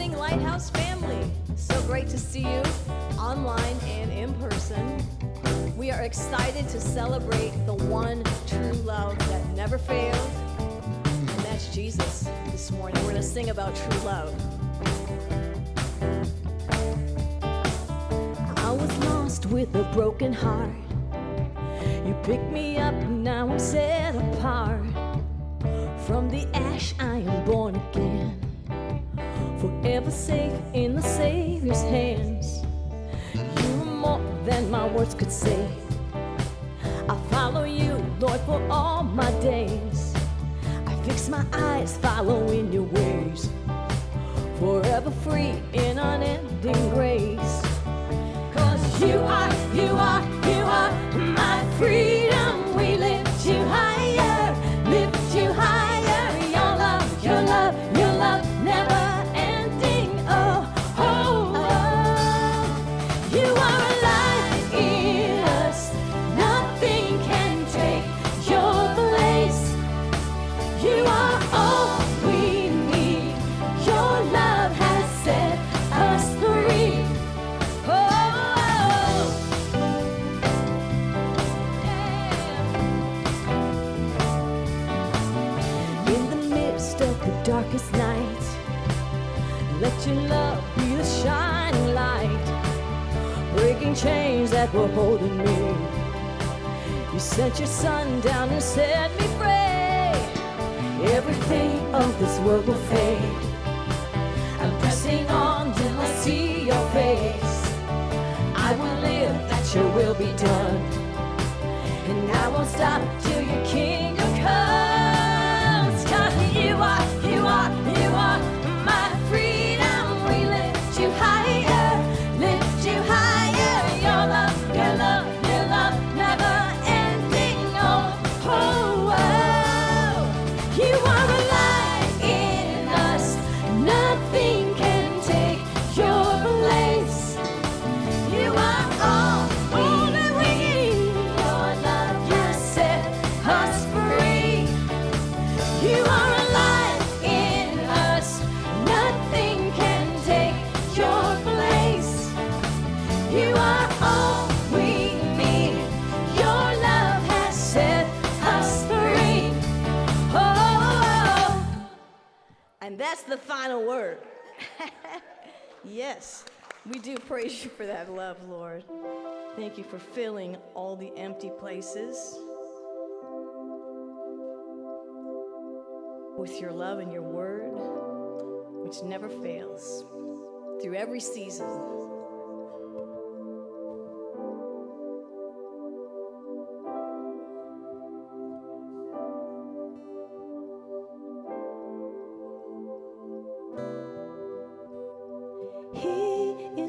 morning, Lighthouse family. So great to see you online and in person. We are excited to celebrate the one true love that never failed, and that's Jesus this morning. We're going to sing about true love. I was lost with a broken heart. You picked me up, and now I'm set apart. Safe in the Savior's hands. You are more than my words could say. I follow you, Lord, for all my days. I fix my eyes following your ways. Forever free in unending grace. Cause you are, you are, you are that were holding me. You sent your son down and set me free. Everything of this world will fade. I'm pressing on till I see your face. I will live that your will be done. And I won't stop till your kingdom yes, we do praise you for that love, Lord. Thank you for filling all the empty places with your love and your word, which never fails through every season.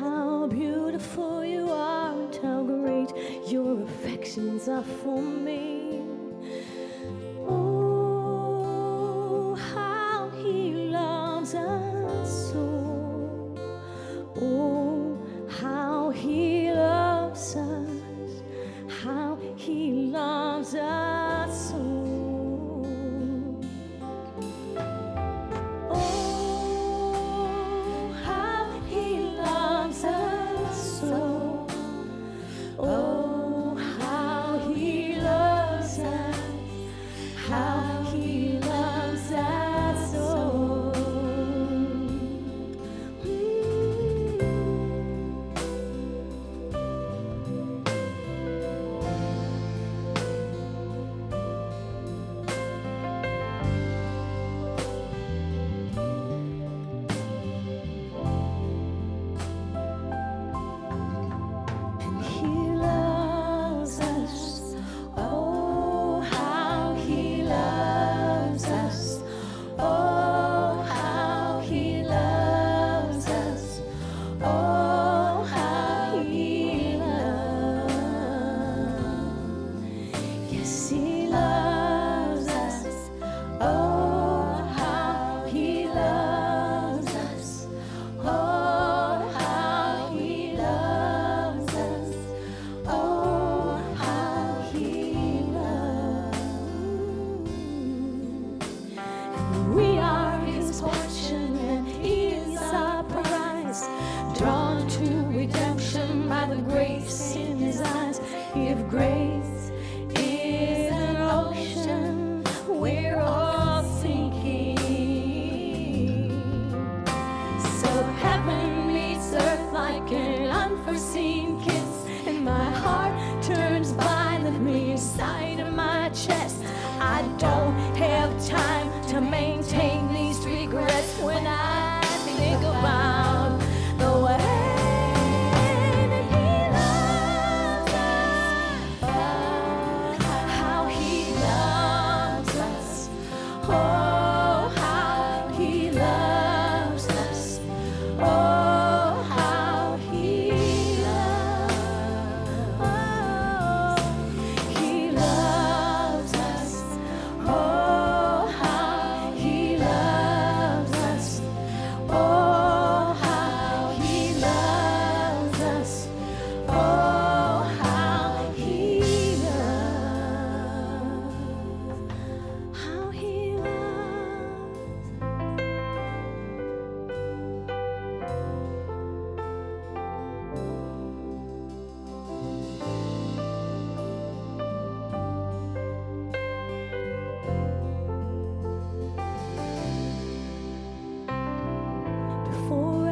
how beautiful you are and how great your affections are for me.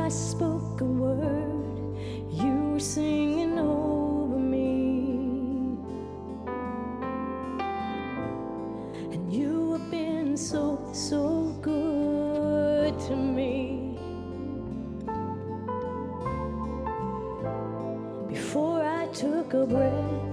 I spoke a word, you singing over me. And you have been so, so good to me. Before I took a breath.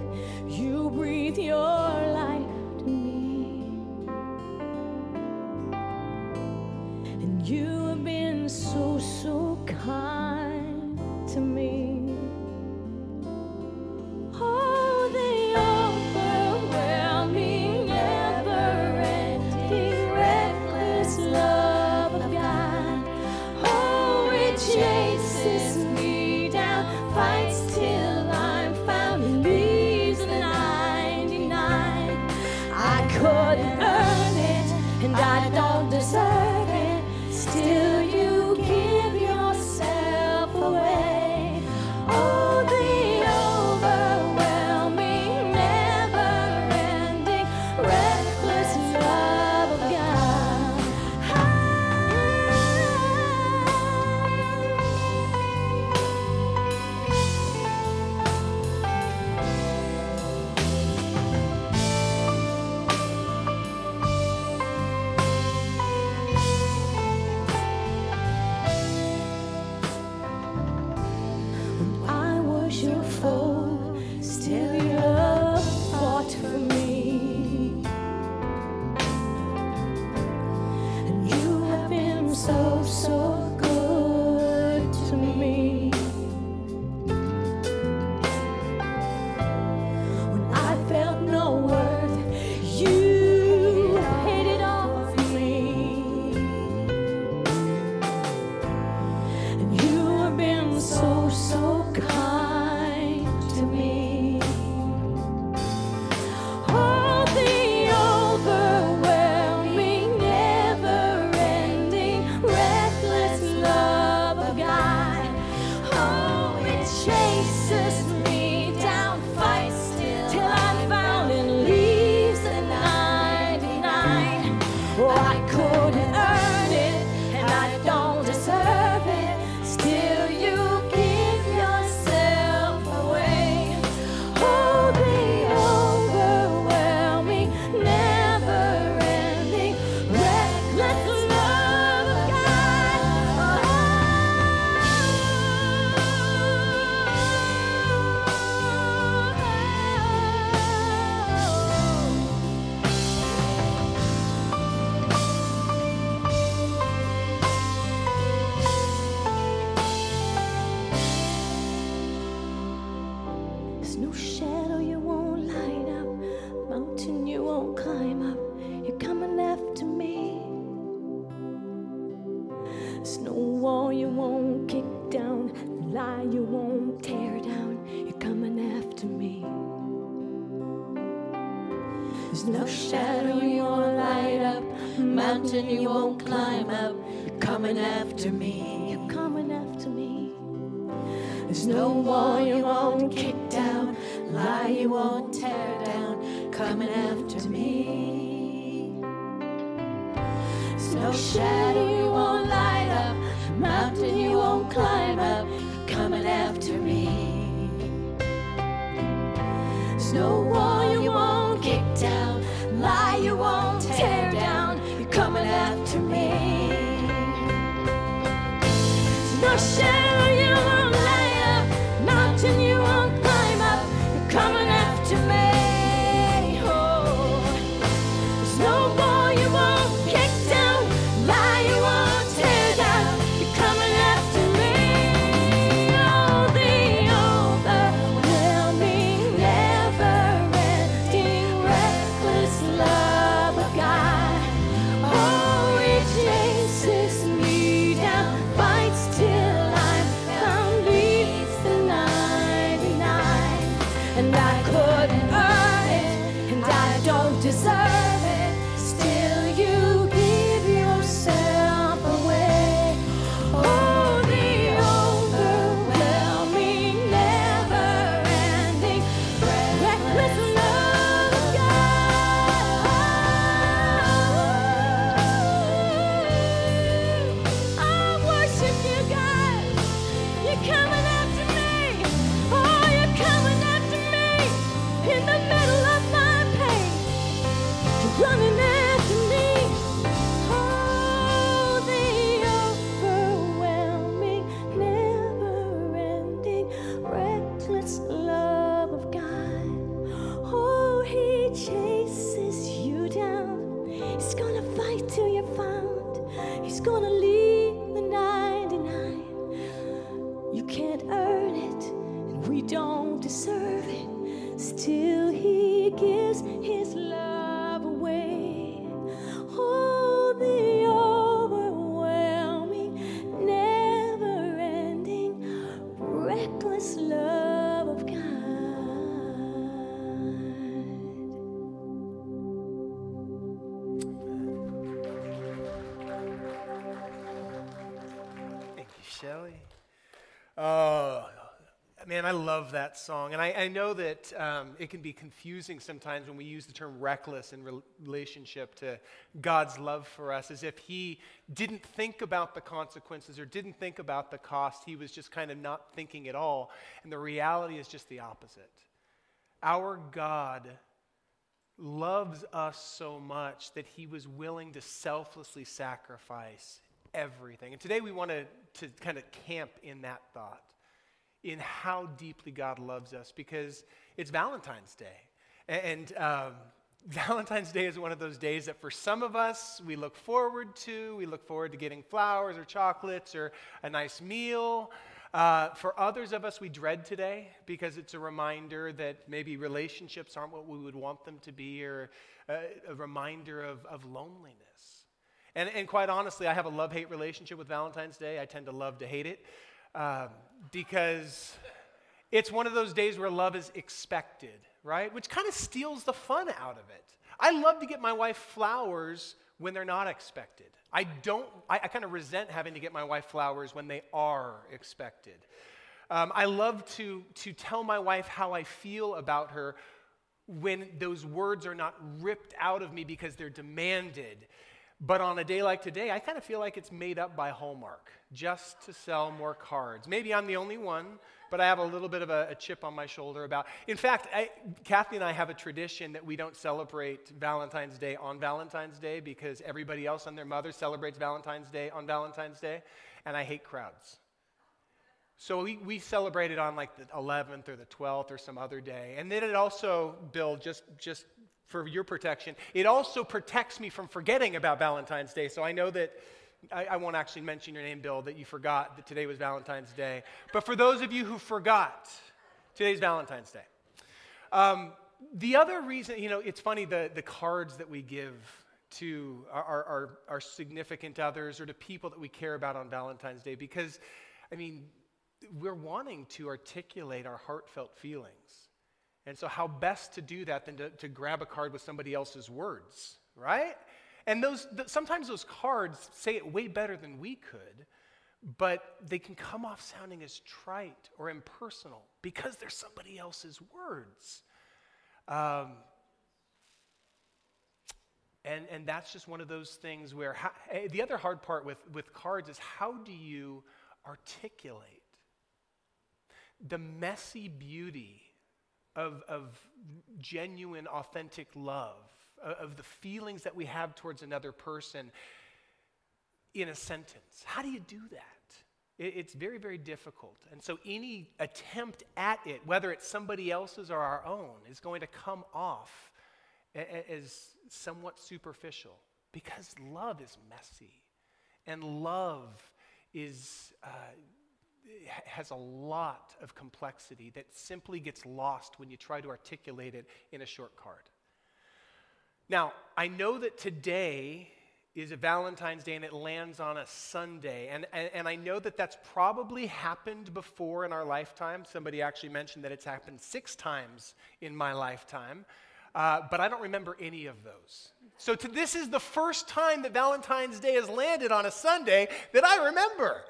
I love that song. And I, I know that um, it can be confusing sometimes when we use the term reckless in rel- relationship to God's love for us, as if He didn't think about the consequences or didn't think about the cost. He was just kind of not thinking at all. And the reality is just the opposite. Our God loves us so much that he was willing to selflessly sacrifice everything. And today we want to kind of camp in that thought, in how deeply God loves us, because it's Valentine's Day. And um, Valentine's Day is one of those days that for some of us we look forward to. We look forward to getting flowers or chocolates or a nice meal. Uh, for others of us, we dread today because it's a reminder that maybe relationships aren't what we would want them to be, or a, a reminder of, of loneliness. And, and quite honestly, I have a love hate relationship with Valentine's Day. I tend to love to hate it um, because it's one of those days where love is expected, right? Which kind of steals the fun out of it. I love to get my wife flowers when they're not expected. I don't, I, I kind of resent having to get my wife flowers when they are expected. Um, I love to, to tell my wife how I feel about her when those words are not ripped out of me because they're demanded. But on a day like today, I kind of feel like it's made up by Hallmark just to sell more cards. Maybe I'm the only one, but I have a little bit of a, a chip on my shoulder about. In fact, I, Kathy and I have a tradition that we don't celebrate Valentine's Day on Valentine's Day because everybody else and their mother celebrates Valentine's Day on Valentine's Day, and I hate crowds. So we, we celebrate it on like the 11th or the 12th or some other day. And then it also, Bill, just, just for your protection, it also protects me from forgetting about Valentine's Day. So I know that I, I, won't actually mention your name, Bill, that you forgot that today was Valentine's Day. But for those of you who forgot, today's Valentine's Day. Um, the other reason, you know, it's funny the, the cards that we give to our, our, our significant others or to people that we care about on Valentine's Day because, I mean, we're wanting to articulate our heartfelt feelings. And so, how best to do that than to, to grab a card with somebody else's words, right? And those, th- sometimes those cards say it way better than we could, but they can come off sounding as trite or impersonal because they're somebody else's words. Um, and, and that's just one of those things where how, eh, the other hard part with, with cards is how do you articulate the messy beauty of, of genuine, authentic love, of the feelings that we have towards another person in a sentence. How do you do that? It's very, very difficult. And so, any attempt at it, whether it's somebody else's or our own, is going to come off as somewhat superficial because love is messy and love is. Uh, has a lot of complexity that simply gets lost when you try to articulate it in a short card. Now, I know that today is a Valentine's Day and it lands on a Sunday. And, and, and, I know that that's probably happened before in our lifetime. Somebody actually mentioned that it's happened six times in my lifetime. Uh, but I don't remember any of those. So to, this is the first time that Valentine's Day has landed on a Sunday that I remember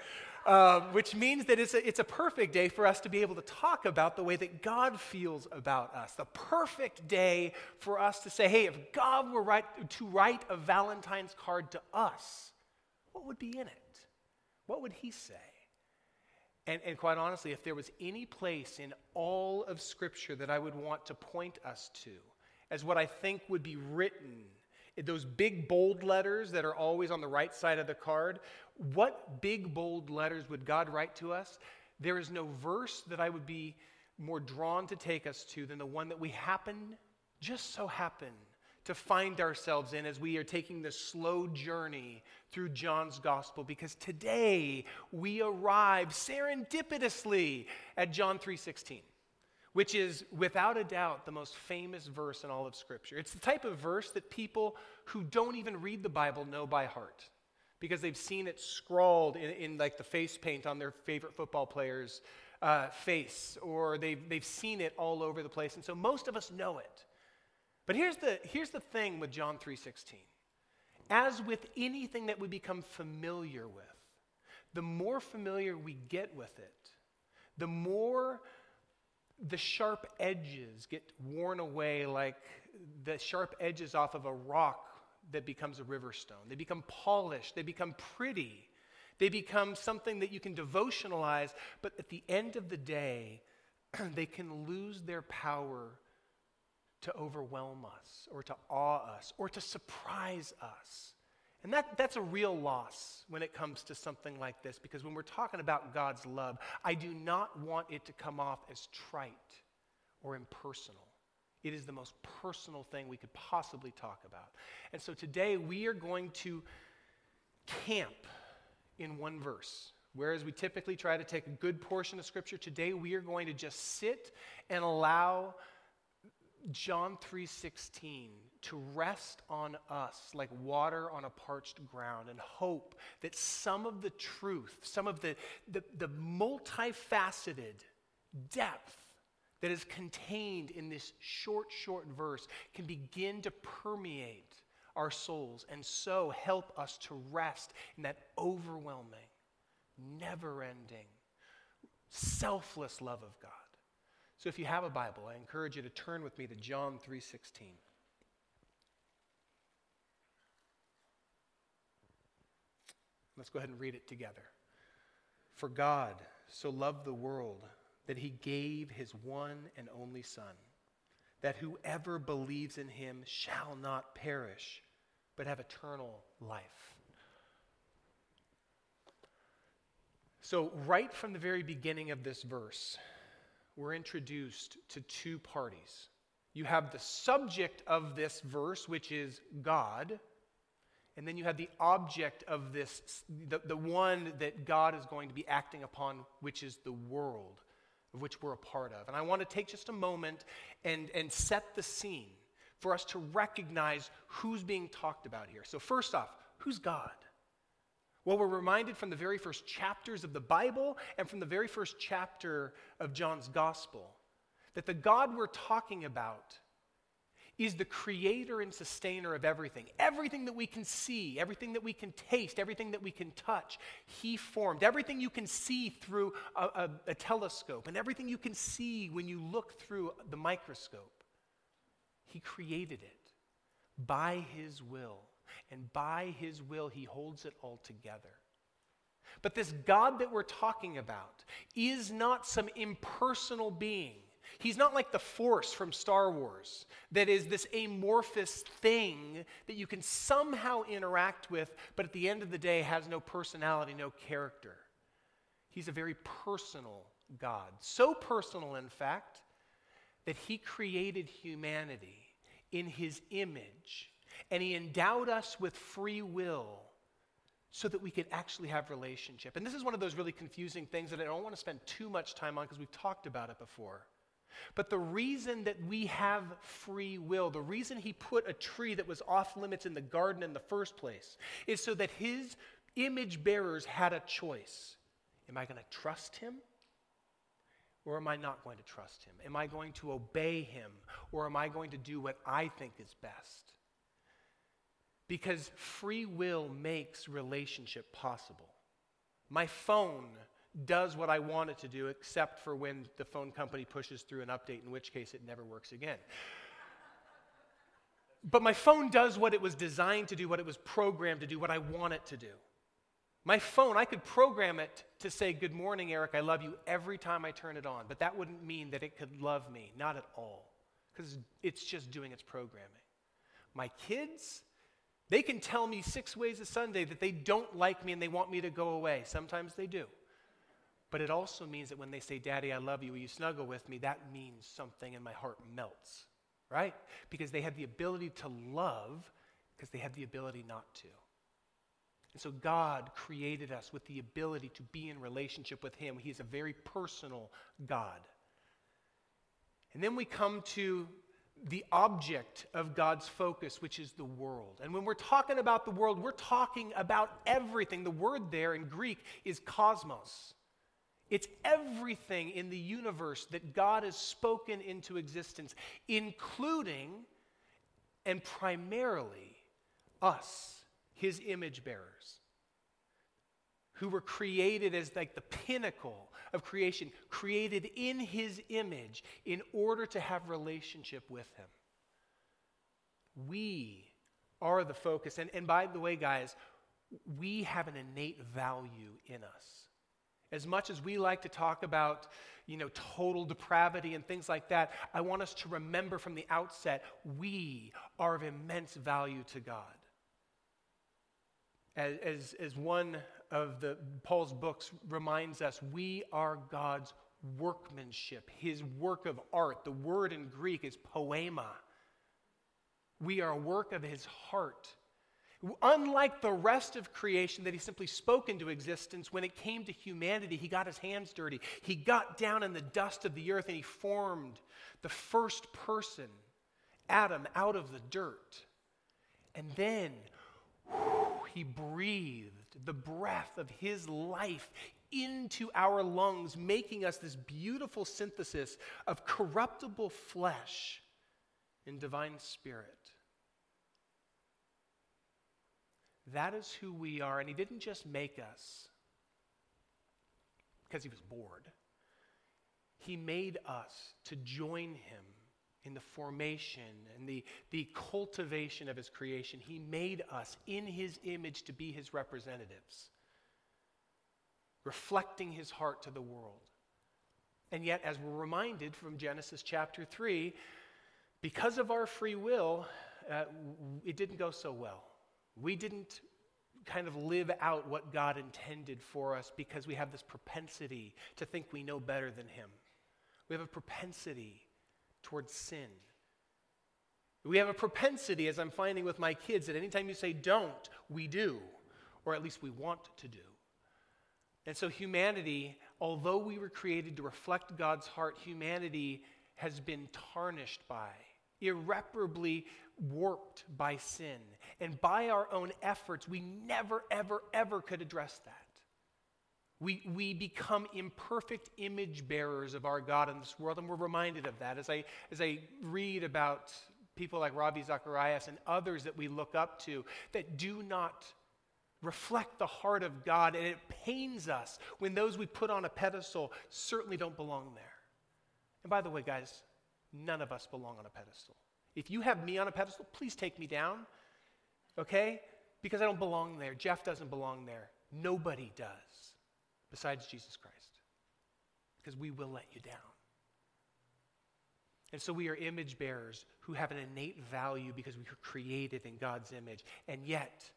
um, which means that it's a, it's a perfect day for us to be able to talk about the way that God feels about us. The perfect day for us to say, hey, if God were to write a Valentine's card to us, what would be in it? What would he say? And, and, quite honestly, if there was any place in all of Scripture that I would want to point us to as what I think would be written those big bold letters that are always on the right side of the card, what big bold letters would God write to us? There is no verse that I would be more drawn to take us to than the one that we happen, just so happen, to find ourselves in as we are taking this slow journey through John's gospel because today we arrive serendipitously at John 3:16 which is without a doubt the most famous verse in all of scripture. It's the type of verse that people who don't even read the Bible know by heart because they've seen it scrawled in, in like the face paint on their favorite football player's uh, face or they've, they've seen it all over the place and so most of us know it but here's the, here's the thing with John 3:16. As with anything that we become familiar with, the more familiar we get with it, the more the sharp edges get worn away like the sharp edges off of a rock that becomes a river stone. They become polished, they become pretty, they become something that you can devotionalize, but at the end of the day, they can lose their power to overwhelm us or to awe us or to surprise us. And that, that's a real loss when it comes to something like this because when we're talking about God's love, I do not want it to come off as trite or impersonal. It is the most personal thing we could possibly talk about. And so today we are going to camp in one verse. Whereas we typically try to take a good portion of Scripture, today we are going to just sit and allow John 3:16 to rest on us like water on a parched ground and hope that some of the truth, some of the, the, the multifaceted depth that is contained in this short, short verse can begin to permeate our souls and so help us to rest in that overwhelming, never ending, selfless love of God. So if you have a Bible, I encourage you to turn with me to John 3:16. Let's go ahead and read it together. For God so loved the world that he gave his one and only son that whoever believes in him shall not perish but have eternal life. So, right from the very beginning of this verse, we're introduced to two parties. You have the subject of this verse, which is God, and then you have the object of this, the, the one that God is going to be acting upon, which is the world of which we're a part of. And I want to take just a moment and, and set the scene for us to recognize who's being talked about here. So, first off, who's God? Well, we're reminded from the very first chapters of the Bible and from the very first chapter of John's Gospel that the God we're talking about is the creator and sustainer of everything. Everything that we can see, everything that we can taste, everything that we can touch, He formed. Everything you can see through a, a, a telescope and everything you can see when you look through the microscope, He created it by His will and by his will, he holds it all together. But this God that we're talking about is not some impersonal being. He's not like the Force from Star Wars, that is this amorphous thing that you can somehow interact with, but at the end of the day has no personality, no character. He's a very personal God. So personal, in fact, that he created humanity in his image and He endowed us with free will so that we could actually have relationship. And this is one of those really confusing things that I don't want to spend too much time on because we've talked about it before. But the reason that we have free will, the reason he put a tree that was off limits in the garden in the first place, is so that his image bearers had a choice. Am I going to trust him? Or am I not going to trust him? Am I going to obey him? Or am I going to do what I think is best? Because free will makes relationship possible. My phone does what I want it to do, except for when the phone company pushes through an update, in which case it never works again. But my phone does what it was designed to do, what it was programmed to do, what I want it to do. My phone, I could program it to say, Good morning, Eric, I love you every time I turn it on, but that wouldn't mean that it could love me, not at all, because it's just doing its programming. My kids, they can tell me six ways a Sunday that they don't like me and they want me to go away. Sometimes they do. But it also means that when they say, Daddy, I love you, will you snuggle with me? That means something and my heart melts. right? Because they had the ability to love because they had the ability not to. And so God created us with the ability to be in relationship with Him. He is a very personal God. And then we come to the object of God's focus, which is the world. And when we're talking about the world, we're talking about everything. The word there in Greek is cosmos. It's everything in the universe that God has spoken into existence, including and primarily us, his image bearers, who were created as like the pinnacle of creation, created in his image in order to have relationship with him. We are the focus. And, and by the way, guys, we have an innate value in us. As much as we like to talk about, you know, total depravity and things like that, I want us to remember from the outset we are of immense value to God. As, as, as one of the, Paul's books reminds us, we are God's workmanship, his work of art. The word in Greek is poema. We are a work of his heart. Unlike the rest of creation that he simply spoke into existence, when it came to humanity, he got his hands dirty. He got down in the dust of the earth and he formed the first person, Adam, out of the dirt. And then he breathed the breath of his life into our lungs, making us this beautiful synthesis of corruptible flesh and divine spirit. That is who we are. And He didn't just make us because He was bored, He made us to join Him in the formation and the, the cultivation of His creation. He made us in His image to be His representatives, reflecting His heart to the world. And yet, as we're reminded from Genesis chapter 3, because of our free will, uh, it didn't go so well. We didn't kind of live out what God intended for us because we have this propensity to think we know better than Him. We have a propensity towards sin. We have a propensity, as I'm finding with my kids, that anytime you say don't, we do, or at least we want to do. And so, humanity, although we were created to reflect God's heart, humanity has been tarnished by, irreparably warped by sin. And by our own efforts, we never, ever, ever could address that. We, we become imperfect image bearers of our God in this world, and we're reminded of that. As I, as I read about people like Ravi Zacharias and others that we look up to that do not reflect the heart of God, and it pains us when those we put on a pedestal certainly don't belong there. And by the way, guys, none of us belong on a pedestal. If you have me on a pedestal, please take me down, okay? Because I don't belong there. Jeff doesn't belong there. Nobody does besides Jesus Christ. Because we will let you down. And so we are image bearers who have an innate value because we were created in God's image. And yet,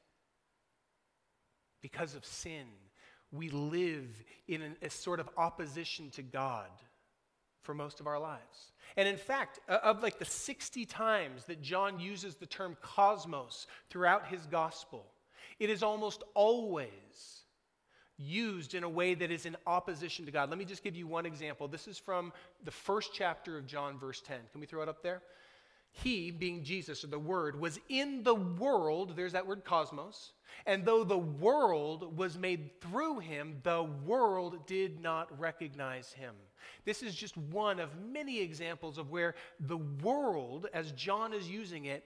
because of sin, we live in a sort of opposition to God for most of our lives. And in fact, of like the 60 times that John uses the term cosmos throughout his gospel, it is almost always used in a way that is in opposition to God. Let me just give you one example. This is from the first chapter of John, verse 10. Can we throw it up there? He, being Jesus or the Word, was in the world, there's that word cosmos, and though the world was made through him, the world did not recognize him. This is just one of many examples of where the world, as John is using it,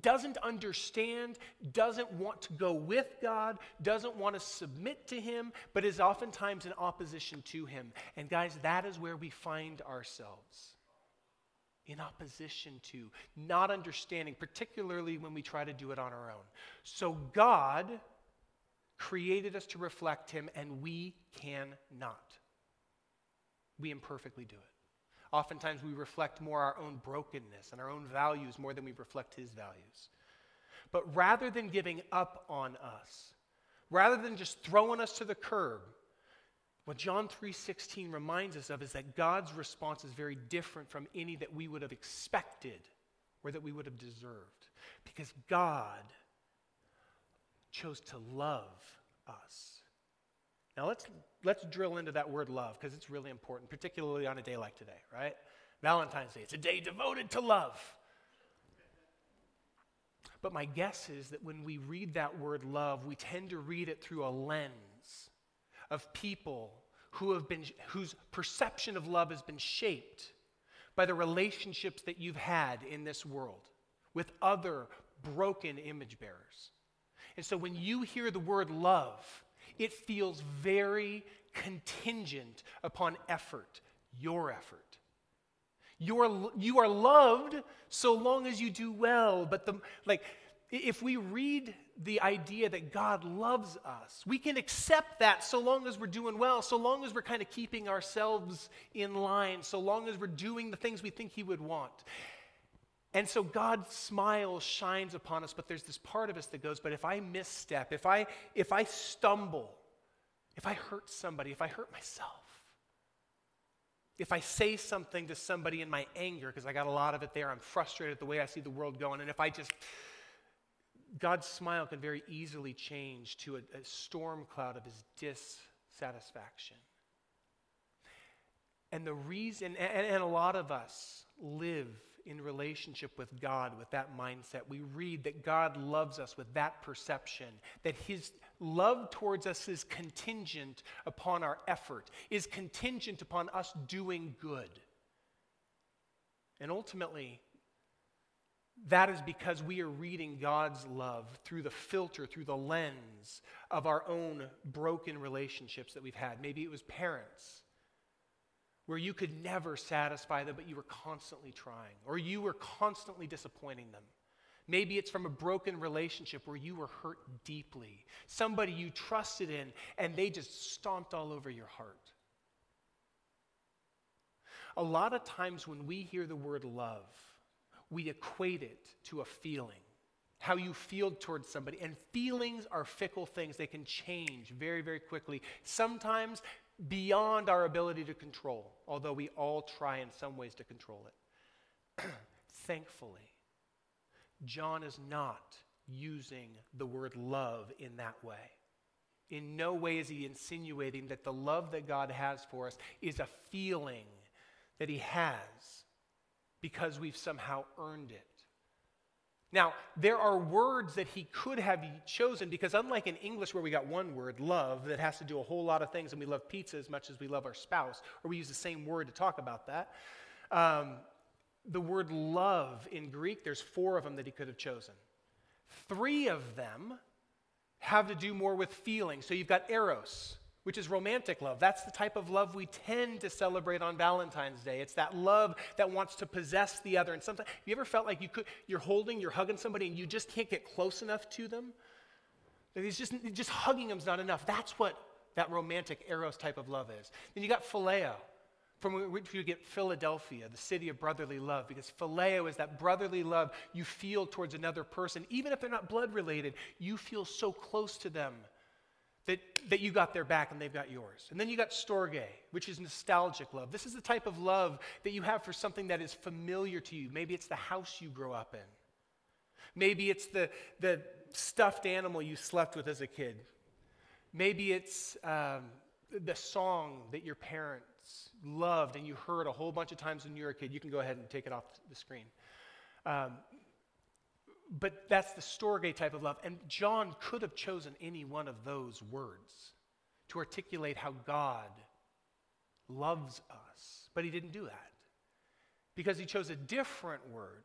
doesn't understand, doesn't want to go with God, doesn't want to submit to Him, but is oftentimes in opposition to Him. And guys, that is where we find ourselves in opposition to, not understanding, particularly when we try to do it on our own. So God created us to reflect Him, and we cannot. We imperfectly do it. Oftentimes, we reflect more our own brokenness and our own values more than we reflect His values. But rather than giving up on us, rather than just throwing us to the curb, What John 3:16 reminds us of is that God's response is very different from any that we would have expected or that we would have deserved because God chose to love us. Now let's let's drill into that word love because it's really important, particularly on a day like today, right? Valentine's Day. It's a day devoted to love. But my guess is that when we read that word love, we tend to read it through a lens of people who have been, whose perception of love has been shaped by the relationships that you've had in this world with other broken image bearers. And so when you hear the word love, it feels very contingent upon effort, your effort. You're, you are loved so long as you do well. But the, like, if we read the idea that God loves us, we can accept that so long as we're doing well, so long as we're kind of keeping ourselves in line, so long as we're doing the things we think He would want. And so God's smile shines upon us, but there's this part of us that goes, but if I misstep, if I if I stumble, if I hurt somebody, if I hurt myself, if I say something to somebody in my anger, because I got a lot of it there, I'm frustrated at the way I see the world going, and if I just God's smile can very easily change to a, a storm cloud of his dissatisfaction. And the reason, and, and, a lot of us live in relationship with God with that mindset. We read that God loves us with that perception, that his love towards us is contingent upon our effort, is contingent upon us doing good. And ultimately, that is because we are reading God's love through the filter, through the lens of our own broken relationships that we've had. Maybe it was parents where you could never satisfy them, but you were constantly trying, or you were constantly disappointing them. Maybe it's from a broken relationship where you were hurt deeply, somebody you trusted in, and they just stomped all over your heart. A lot of times when we hear the word love, we equate it to a feeling, how you feel towards somebody. And feelings are fickle things, they can change very, very quickly. Sometimes beyond our ability to control, although we all try in some ways to control it. Thankfully, John is not using the word love in that way. In no way is he insinuating that the love that God has for us is a feeling that he has because we've somehow earned it. Now, there are words that he could have chosen because, unlike in English, where we got one word, love, that has to do a whole lot of things, and we love pizza as much as we love our spouse, or we use the same word to talk about that. Um, the word love in Greek, there's four of them that he could have chosen. Three of them have to do more with feeling. So you've got eros, which is romantic love. That's the type of love we tend to celebrate on Valentine's Day. It's that love that wants to possess the other. And sometimes, have you ever felt like you could, you're holding, you're hugging somebody, and you just can't get close enough to them? It's just, just hugging them's not enough. That's what that romantic eros type of love is. Then you got phileo, from which you get Philadelphia, the city of brotherly love, because phileo is that brotherly love you feel towards another person, even if they're not blood related. You feel so close to them that, that you got their back and they've got yours. And then you got storge, which is nostalgic love. This is the type of love that you have for something that is familiar to you. Maybe it's the house you grew up in. Maybe it's the, the stuffed animal you slept with as a kid. Maybe it's um, the song that your parents loved and you heard a whole bunch of times when you were a kid. You can go ahead and take it off the screen. Um, but that's the storge type of love. And John could have chosen any one of those words to articulate how God loves us. But he didn't do that because he chose a different word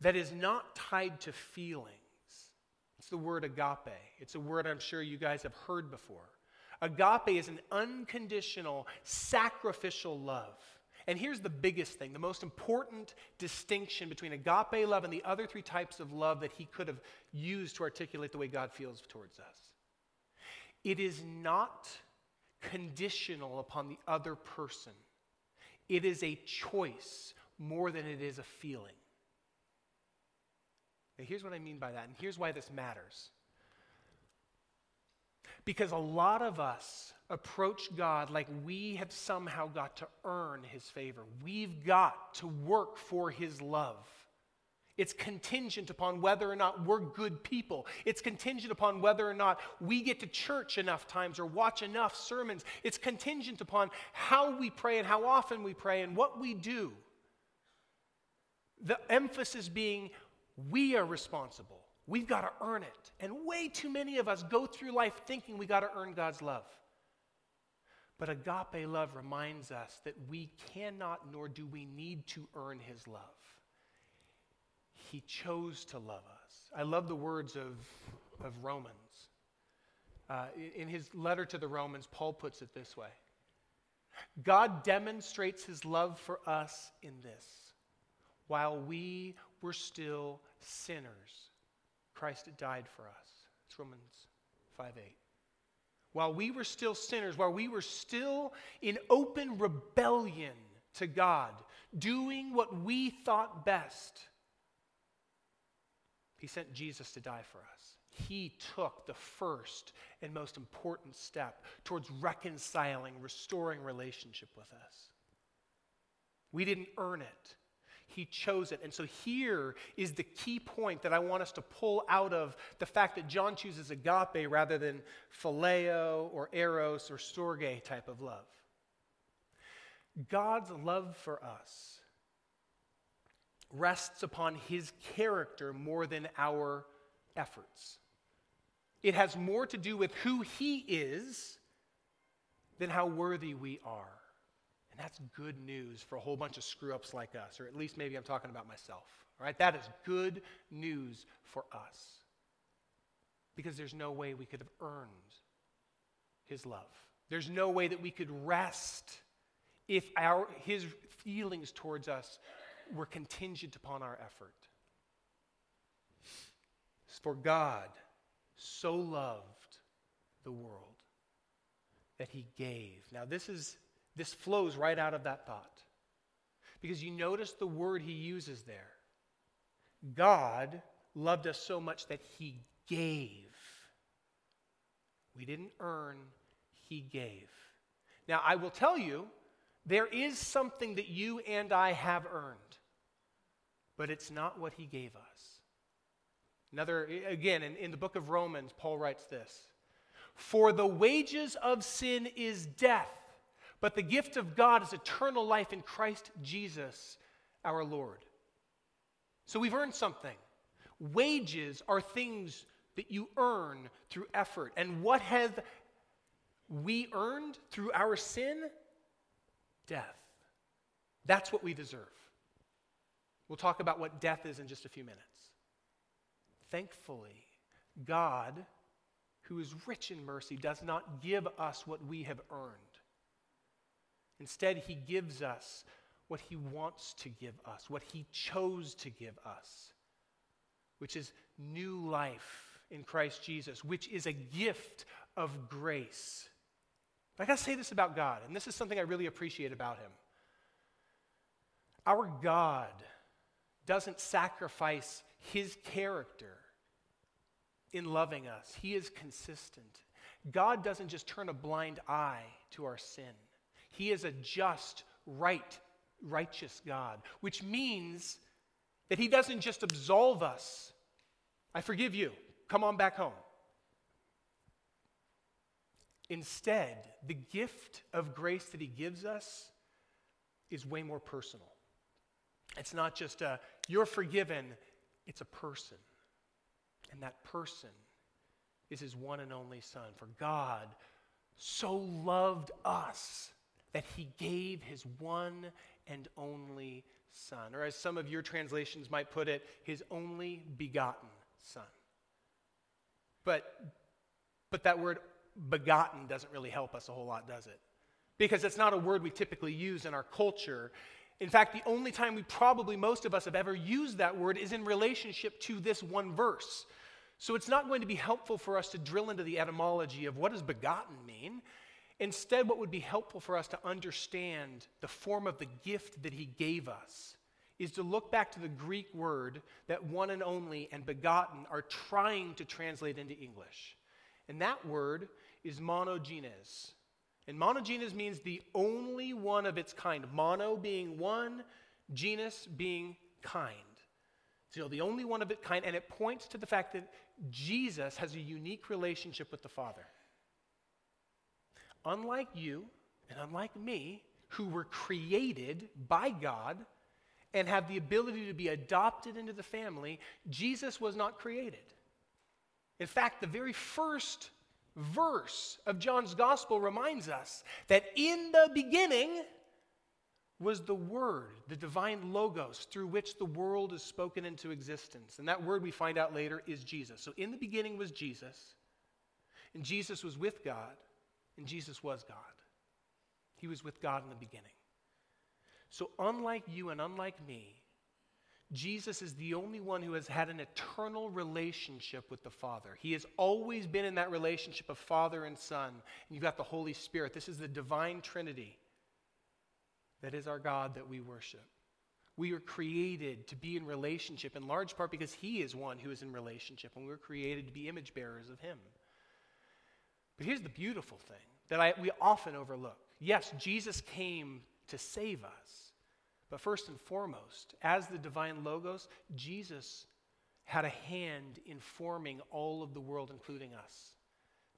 that is not tied to feelings. It's the word agape. It's a word I'm sure you guys have heard before. Agape is an unconditional, sacrificial love. And here's the biggest thing the most important distinction between agape love and the other three types of love that he could have used to articulate the way God feels towards us. It is not conditional upon the other person, it is a choice more than it is a feeling. Now, here's what I mean by that, and here's why this matters. Because a lot of us approach God like we have somehow got to earn his favor. We've got to work for his love. It's contingent upon whether or not we're good people. It's contingent upon whether or not we get to church enough times or watch enough sermons. It's contingent upon how we pray and how often we pray and what we do. The emphasis being we are responsible. We've got to earn it. And way too many of us go through life thinking we got to earn God's love. But agape love reminds us that we cannot nor do we need to earn his love. He chose to love us. I love the words of, of Romans. Uh, in his letter to the Romans, Paul puts it this way God demonstrates his love for us in this while we were still sinners, Christ died for us. It's Romans 5 8 while we were still sinners, while we were still in open rebellion to God, doing what we thought best, He sent Jesus to die for us. He took the first and most important step towards reconciling, restoring relationship with us. We didn't earn it. He chose it. And so here is the key point that I want us to pull out of the fact that John chooses agape rather than phileo or eros or storge type of love. God's love for us rests upon his character more than our efforts. It has more to do with who he is than how worthy we are. And that's good news for a whole bunch of screw ups like us, or at least maybe I'm talking about myself. All right? That is good news for us. Because there's no way we could have earned his love. There's no way that we could rest if our, his feelings towards us were contingent upon our effort. For God so loved the world that he gave. Now, this is this flows right out of that thought. Because you notice the word he uses there. God loved us so much that he gave. We didn't earn, he gave. Now, I will tell you, there is something that you and I have earned, but it's not what he gave us. Another, again, in, in the book of Romans, Paul writes this For the wages of sin is death. But the gift of God is eternal life in Christ Jesus our Lord. So we've earned something. Wages are things that you earn through effort. And what have we earned through our sin? Death. That's what we deserve. We'll talk about what death is in just a few minutes. Thankfully, God, who is rich in mercy, does not give us what we have earned. Instead, he gives us what he wants to give us, what he chose to give us, which is new life in Christ Jesus, which is a gift of grace. I got to say this about God, and this is something I really appreciate about him. Our God doesn't sacrifice his character in loving us, he is consistent. God doesn't just turn a blind eye to our sin. He is a just, right, righteous God, which means that He doesn't just absolve us. I forgive you. Come on back home. Instead, the gift of grace that He gives us is way more personal. It's not just a, you're forgiven, it's a person. And that person is His one and only Son. For God so loved us that he gave his one and only Son. Or as some of your translations might put it, his only begotten Son. But, but that word begotten doesn't really help us a whole lot, does it? Because it's not a word we typically use in our culture. In fact, the only time we probably, most of us, have ever used that word is in relationship to this one verse. So it's not going to be helpful for us to drill into the etymology of what does begotten mean. Instead, what would be helpful for us to understand the form of the gift that he gave us is to look back to the Greek word that one and only and begotten are trying to translate into English. And that word is monogenes. And monogenes means the only one of its kind. Mono being one, genus being kind. So the only one of its kind. And it points to the fact that Jesus has a unique relationship with the Father. Unlike you and unlike me, who were created by God and have the ability to be adopted into the family, Jesus was not created. In fact, the very first verse of John's gospel reminds us that in the beginning was the Word, the divine logos through which the world is spoken into existence. And that word we find out later is Jesus. So in the beginning was Jesus, and Jesus was with God, and Jesus was God. He was with God in the beginning. So, unlike you and unlike me, Jesus is the only one who has had an eternal relationship with the Father. He has always been in that relationship of Father and Son. And you've got the Holy Spirit. This is the divine Trinity that is our God that we worship. We are created to be in relationship, in large part because He is one who is in relationship, and we were created to be image bearers of Him. But here's the beautiful thing that I, we often overlook. Yes, Jesus came to save us. But first and foremost, as the divine logos, Jesus had a hand in forming all of the world, including us.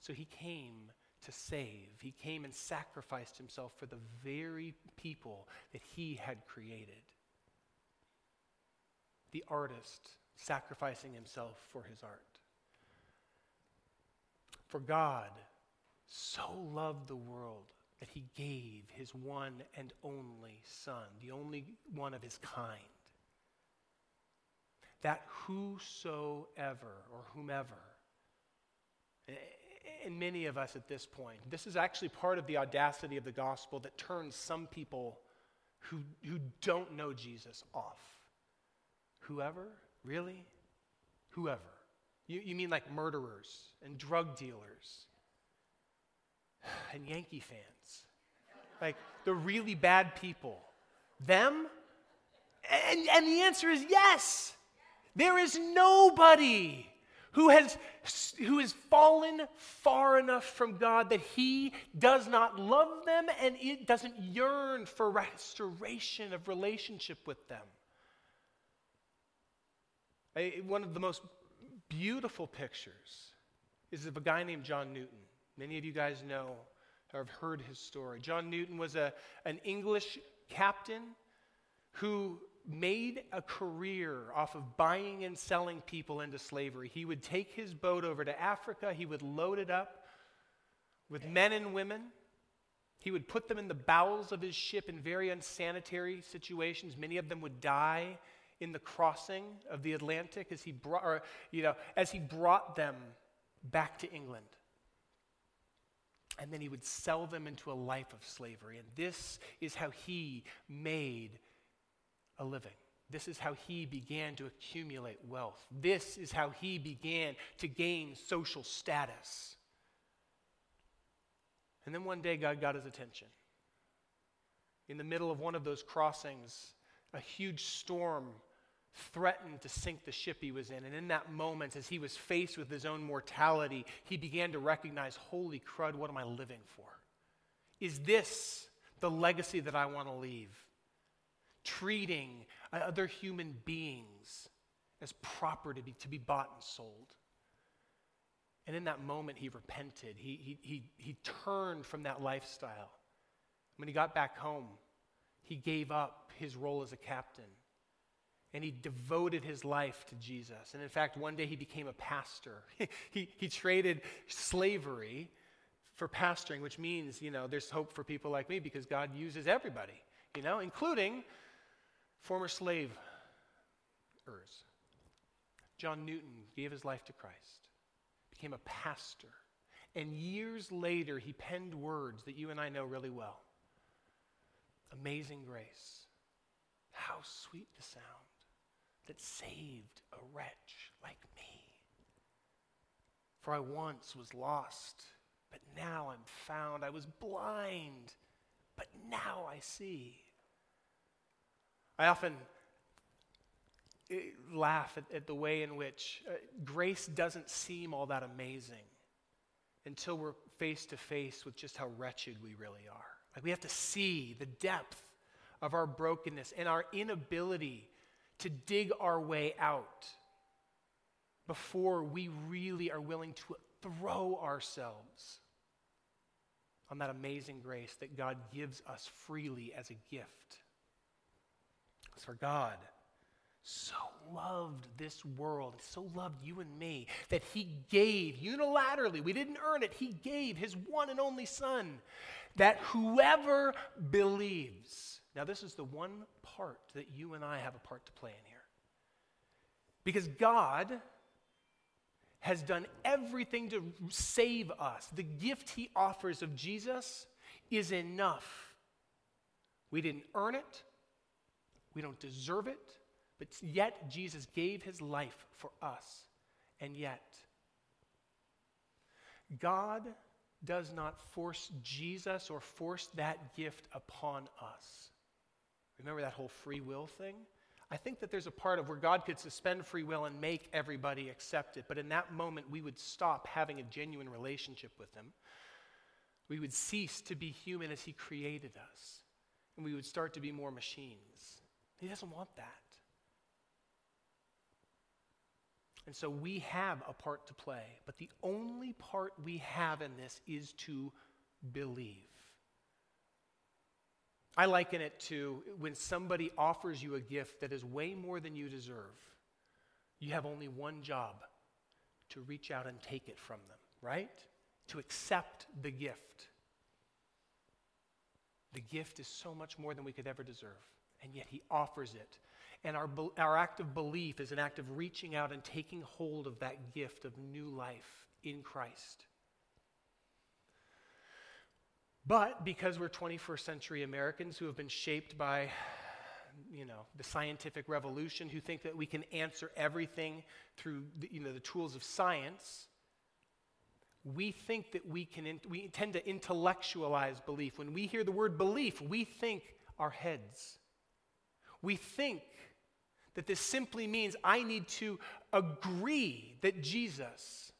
So he came to save. He came and sacrificed himself for the very people that he had created. The artist sacrificing himself for his art. For God so loved the world that he gave his one and only Son, the only one of his kind. That whosoever or whomever, and many of us at this point, this is actually part of the audacity of the gospel that turns some people who, who don't know Jesus off. Whoever? Really? Whoever. You, you mean like murderers and drug dealers and Yankee fans. Like the really bad people. Them? And, and the answer is yes. There is nobody who has, who has fallen far enough from God that he does not love them and it doesn't yearn for restoration of relationship with them. One of the most beautiful pictures is of a guy named John Newton. Many of you guys know or have heard his story. John Newton was a, an English captain who made a career off of buying and selling people into slavery. He would take his boat over to Africa, he would load it up with men and women. He would put them in the bowels of his ship in very unsanitary situations. Many of them would die in the crossing of the Atlantic as he brought, or, you know, as he brought them back to England and then he would sell them into a life of slavery. And this is how he made a living. This is how he began to accumulate wealth. This is how he began to gain social status. And then one day, God got his attention. In the middle of one of those crossings, a huge storm threatened to sink the ship he was in. And in that moment, as he was faced with his own mortality, he began to recognize holy crud, what am I living for? Is this the legacy that I want to leave? Treating other human beings as proper to be, to be bought and sold. And in that moment, he repented. He, he, he, he turned from that lifestyle. When he got back home, he gave up his role as a captain and he devoted his life to Jesus. And in fact, one day he became a pastor. he, he traded slavery for pastoring, which means, you know, there's hope for people like me because God uses everybody, you know, including former slavers. John Newton gave his life to Christ, became a pastor, and years later he penned words that you and I know really well Amazing grace. How sweet the sound that saved a wretch like me. For I once was lost, but now I'm found. I was blind, but now I see. I often eh, laugh at, at the way in which uh, grace doesn't seem all that amazing until we're face to face with just how wretched we really are. Like we have to see the depth of our brokenness and our inability to dig our way out before we really are willing to throw ourselves on that amazing grace that God gives us freely as a gift. It's For God so loved this world, so loved you and me, that he gave unilaterally, we didn't earn it, he gave his one and only Son, that whoever believes, now this is the one part that you and I have a part to play in here. Because God has done everything to save us. The gift he offers of Jesus is enough. We didn't earn it, we don't deserve it, but yet Jesus gave his life for us. And yet, God does not force Jesus or force that gift upon us. Remember that whole free will thing? I think that there's a part of where God could suspend free will and make everybody accept it, but in that moment, we would stop having a genuine relationship with Him. We would cease to be human as He created us, and we would start to be more machines. He doesn't want that. And so we have a part to play, but the only part we have in this is to believe. I liken it to when somebody offers you a gift that is way more than you deserve. You have only one job to reach out and take it from them, right? To accept the gift. The gift is so much more than we could ever deserve, and yet He offers it. And our, our act of belief is an act of reaching out and taking hold of that gift of new life in Christ. But because we're 21st century Americans who have been shaped by, you know, the scientific revolution, who think that we can answer everything through, the, you know, the tools of science, we think that we can, in, we tend to intellectualize belief. When we hear the word belief, we think our heads. We think that this simply means I need to agree that Jesus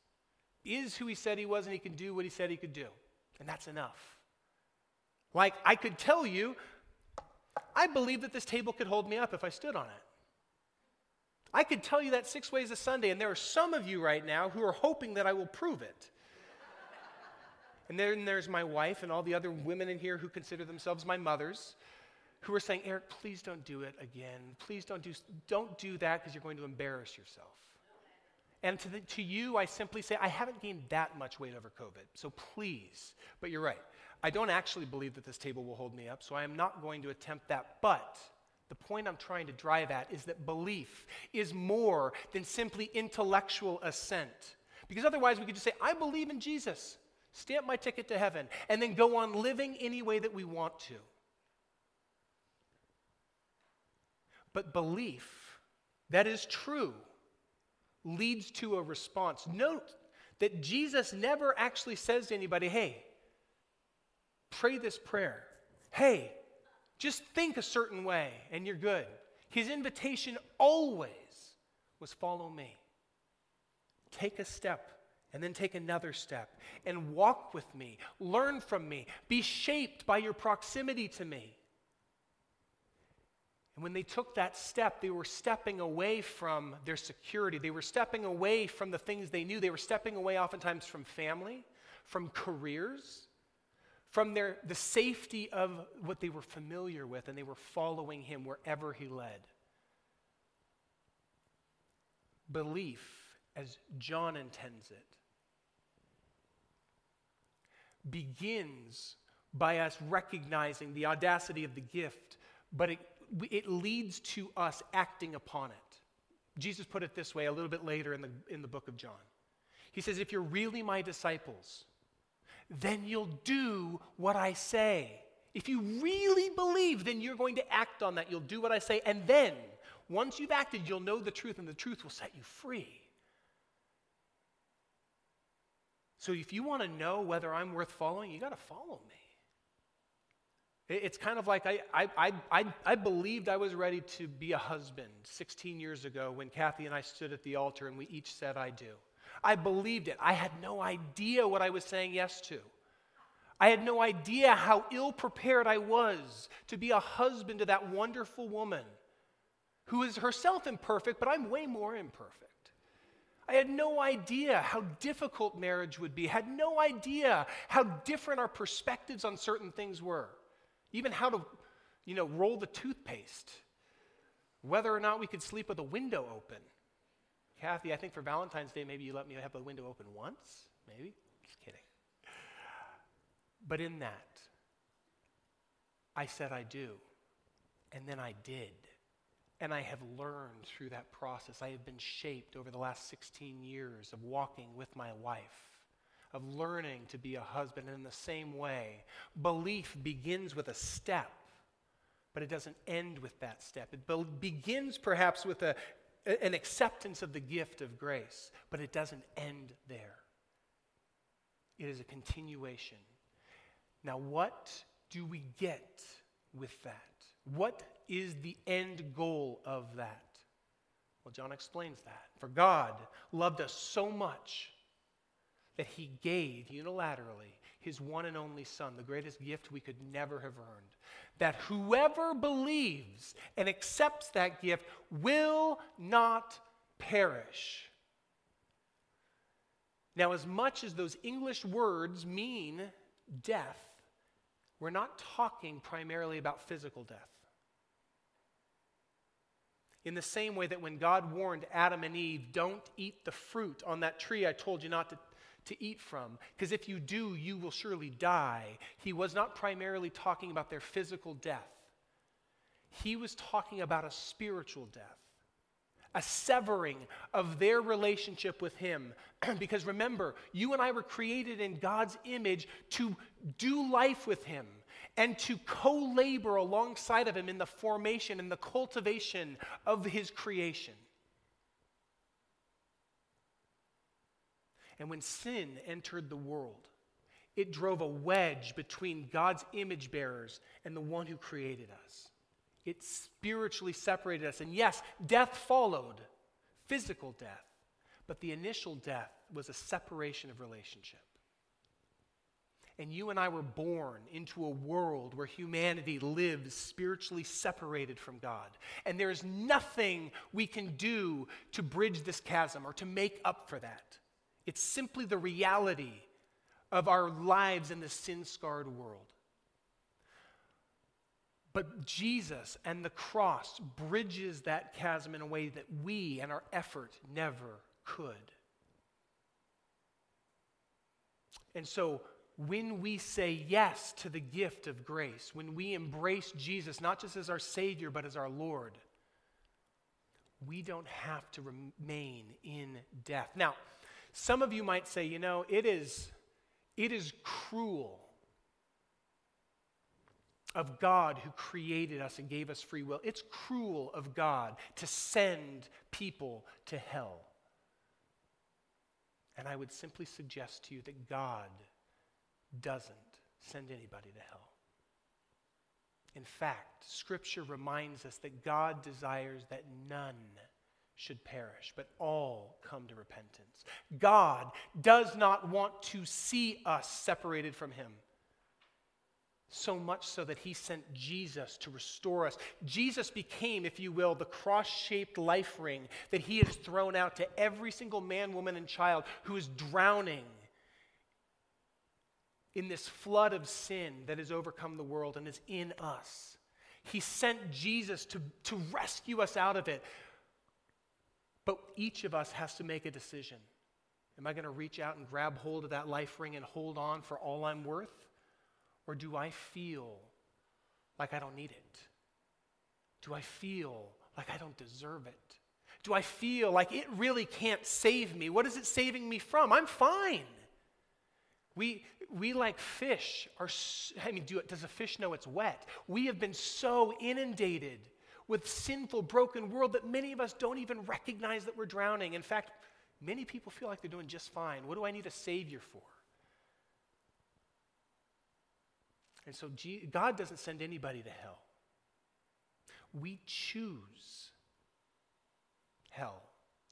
is who he said he was and he can do what he said he could do. And that's enough. Like, I could tell you, I believe that this table could hold me up if I stood on it. I could tell you that six ways a Sunday, and there are some of you right now who are hoping that I will prove it. and then there's my wife and all the other women in here who consider themselves my mothers who are saying, Eric, please don't do it again. Please don't do, don't do that because you're going to embarrass yourself. And to, the, to you, I simply say, I haven't gained that much weight over COVID, so please. But you're right. I don't actually believe that this table will hold me up, so I am not going to attempt that. But the point I'm trying to drive at is that belief is more than simply intellectual assent. Because otherwise, we could just say, I believe in Jesus, stamp my ticket to heaven, and then go on living any way that we want to. But belief that is true leads to a response. Note that Jesus never actually says to anybody, hey, pray this prayer. Hey, just think a certain way and you're good. His invitation always was follow me. Take a step and then take another step and walk with me. Learn from me. Be shaped by your proximity to me. And when they took that step, they were stepping away from their security. They were stepping away from the things they knew. They were stepping away oftentimes from family, from careers, from their, the safety of what they were familiar with, and they were following him wherever he led. Belief, as John intends it, begins by us recognizing the audacity of the gift, but it, it leads to us acting upon it. Jesus put it this way a little bit later in the, in the book of John. He says, If you're really my disciples, then you'll do what I say. If you really believe, then you're going to act on that. You'll do what I say. And then, once you've acted, you'll know the truth, and the truth will set you free. So, if you want to know whether I'm worth following, you got to follow me. It's kind of like I, I, I, I, believed I was ready to be a husband 16 years ago when Kathy and I stood at the altar and we each said, I do. I believed it. I had no idea what I was saying yes to. I had no idea how ill prepared I was to be a husband to that wonderful woman who is herself imperfect, but I'm way more imperfect. I had no idea how difficult marriage would be, had no idea how different our perspectives on certain things were, even how to, you know, roll the toothpaste, whether or not we could sleep with a window open. Kathy, I think for Valentine's Day, maybe you let me have the window open once, maybe. Just kidding. But in that, I said I do, and then I did. And I have learned through that process. I have been shaped over the last 16 years of walking with my wife, of learning to be a husband. And in the same way, belief begins with a step, but it doesn't end with that step. It be- begins perhaps with a, an acceptance of the gift of grace, but it doesn't end there. It is a continuation. Now, what do we get with that? What is the end goal of that? Well, John explains that. For God loved us so much that he gave unilaterally his one and only Son, the greatest gift we could never have earned. That whoever believes and accepts that gift will not perish. Now, as much as those English words mean death, we're not talking primarily about physical death. In the same way that when God warned Adam and Eve, don't eat the fruit on that tree I told you not to, to eat from, because if you do, you will surely die, he was not primarily talking about their physical death. He was talking about a spiritual death, a severing of their relationship with Him. because remember, you and I were created in God's image to do life with Him and to co labor alongside of him in the formation and the cultivation of his creation. And when sin entered the world, it drove a wedge between God's image bearers and the one who created us. It spiritually separated us. And yes, death followed physical death, but the initial death was a separation of relationship. And you and I were born into a world where humanity lives spiritually separated from God. And there is nothing we can do to bridge this chasm or to make up for that. It's simply the reality of our lives in this sin scarred world. But Jesus and the cross bridges that chasm in a way that we and our effort never could. And so, when we say yes to the gift of grace, when we embrace Jesus not just as our Savior, but as our Lord, we don't have to remain in death. Now, some of you might say, you know, it is, it is cruel of God who created us and gave us free will. It's cruel of God to send people to hell. And I would simply suggest to you that God doesn't send anybody to hell. In fact, Scripture reminds us that God desires that none should perish, but all come to repentance. God does not want to see us separated from Him. So much so that he sent Jesus to restore us. Jesus became, if you will, the cross shaped life ring that he has thrown out to every single man, woman, and child who is drowning in this flood of sin that has overcome the world and is in us. He sent Jesus to, to rescue us out of it. But each of us has to make a decision. Am I going to reach out and grab hold of that life ring and hold on for all I'm worth? Or do I feel like I don't need it? Do I feel like I don't deserve it? Do I feel like it really can't save me? What is it saving me from? I'm fine. We, we like fish are, I mean, do, does a fish know it's wet? We have been so inundated with sinful, broken world that many of us don't even recognize that we're drowning. In fact, many people feel like they're doing just fine. What do I need a Savior for? And so God doesn't send anybody to hell. We choose hell.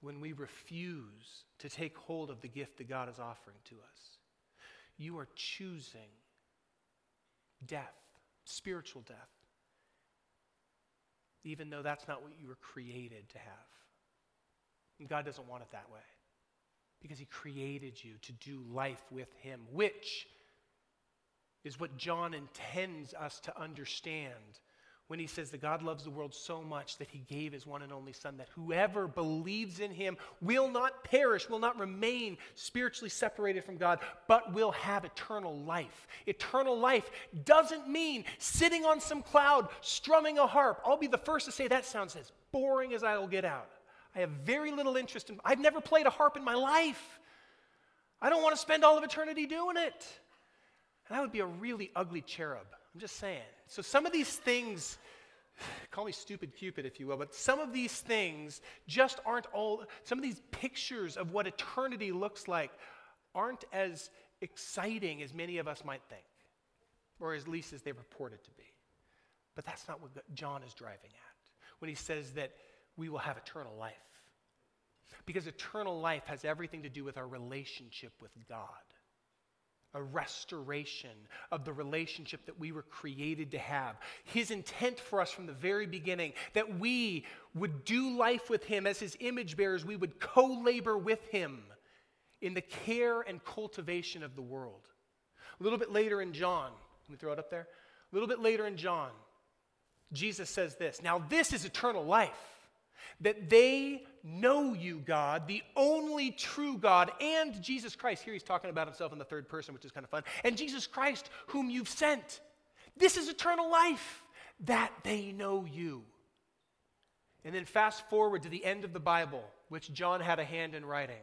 when we refuse to take hold of the gift that God is offering to us. You are choosing death, spiritual death, even though that's not what you were created to have. And God doesn't want it that way because He created you to do life with Him, which is what John intends us to understand when he says that God loves the world so much that he gave his one and only Son, that whoever believes in him will not perish, will not remain spiritually separated from God, but will have eternal life. Eternal life doesn't mean sitting on some cloud strumming a harp. I'll be the first to say that sounds as boring as I will get out. I have very little interest in I've never played a harp in my life. I don't want to spend all of eternity doing it. And I would be a really ugly cherub. I'm just saying. So some of these things, call me stupid Cupid if you will, but some of these things just aren't all, some of these pictures of what eternity looks like aren't as exciting as many of us might think, or at least as they purported to be. But that's not what John is driving at when he says that we will have eternal life. Because eternal life has everything to do with our relationship with God a restoration of the relationship that we were created to have. His intent for us from the very beginning that we would do life with Him as His image bearers, we would co labor with Him in the care and cultivation of the world. A little bit later in John, let me throw it up there. A little bit later in John, Jesus says this Now, this is eternal life that they know you, God, the only true God, and Jesus Christ. Here he's talking about himself in the third person, which is kind of fun. And Jesus Christ, whom you've sent. This is eternal life, that they know you. And then fast forward to the end of the Bible, which John had a hand in writing.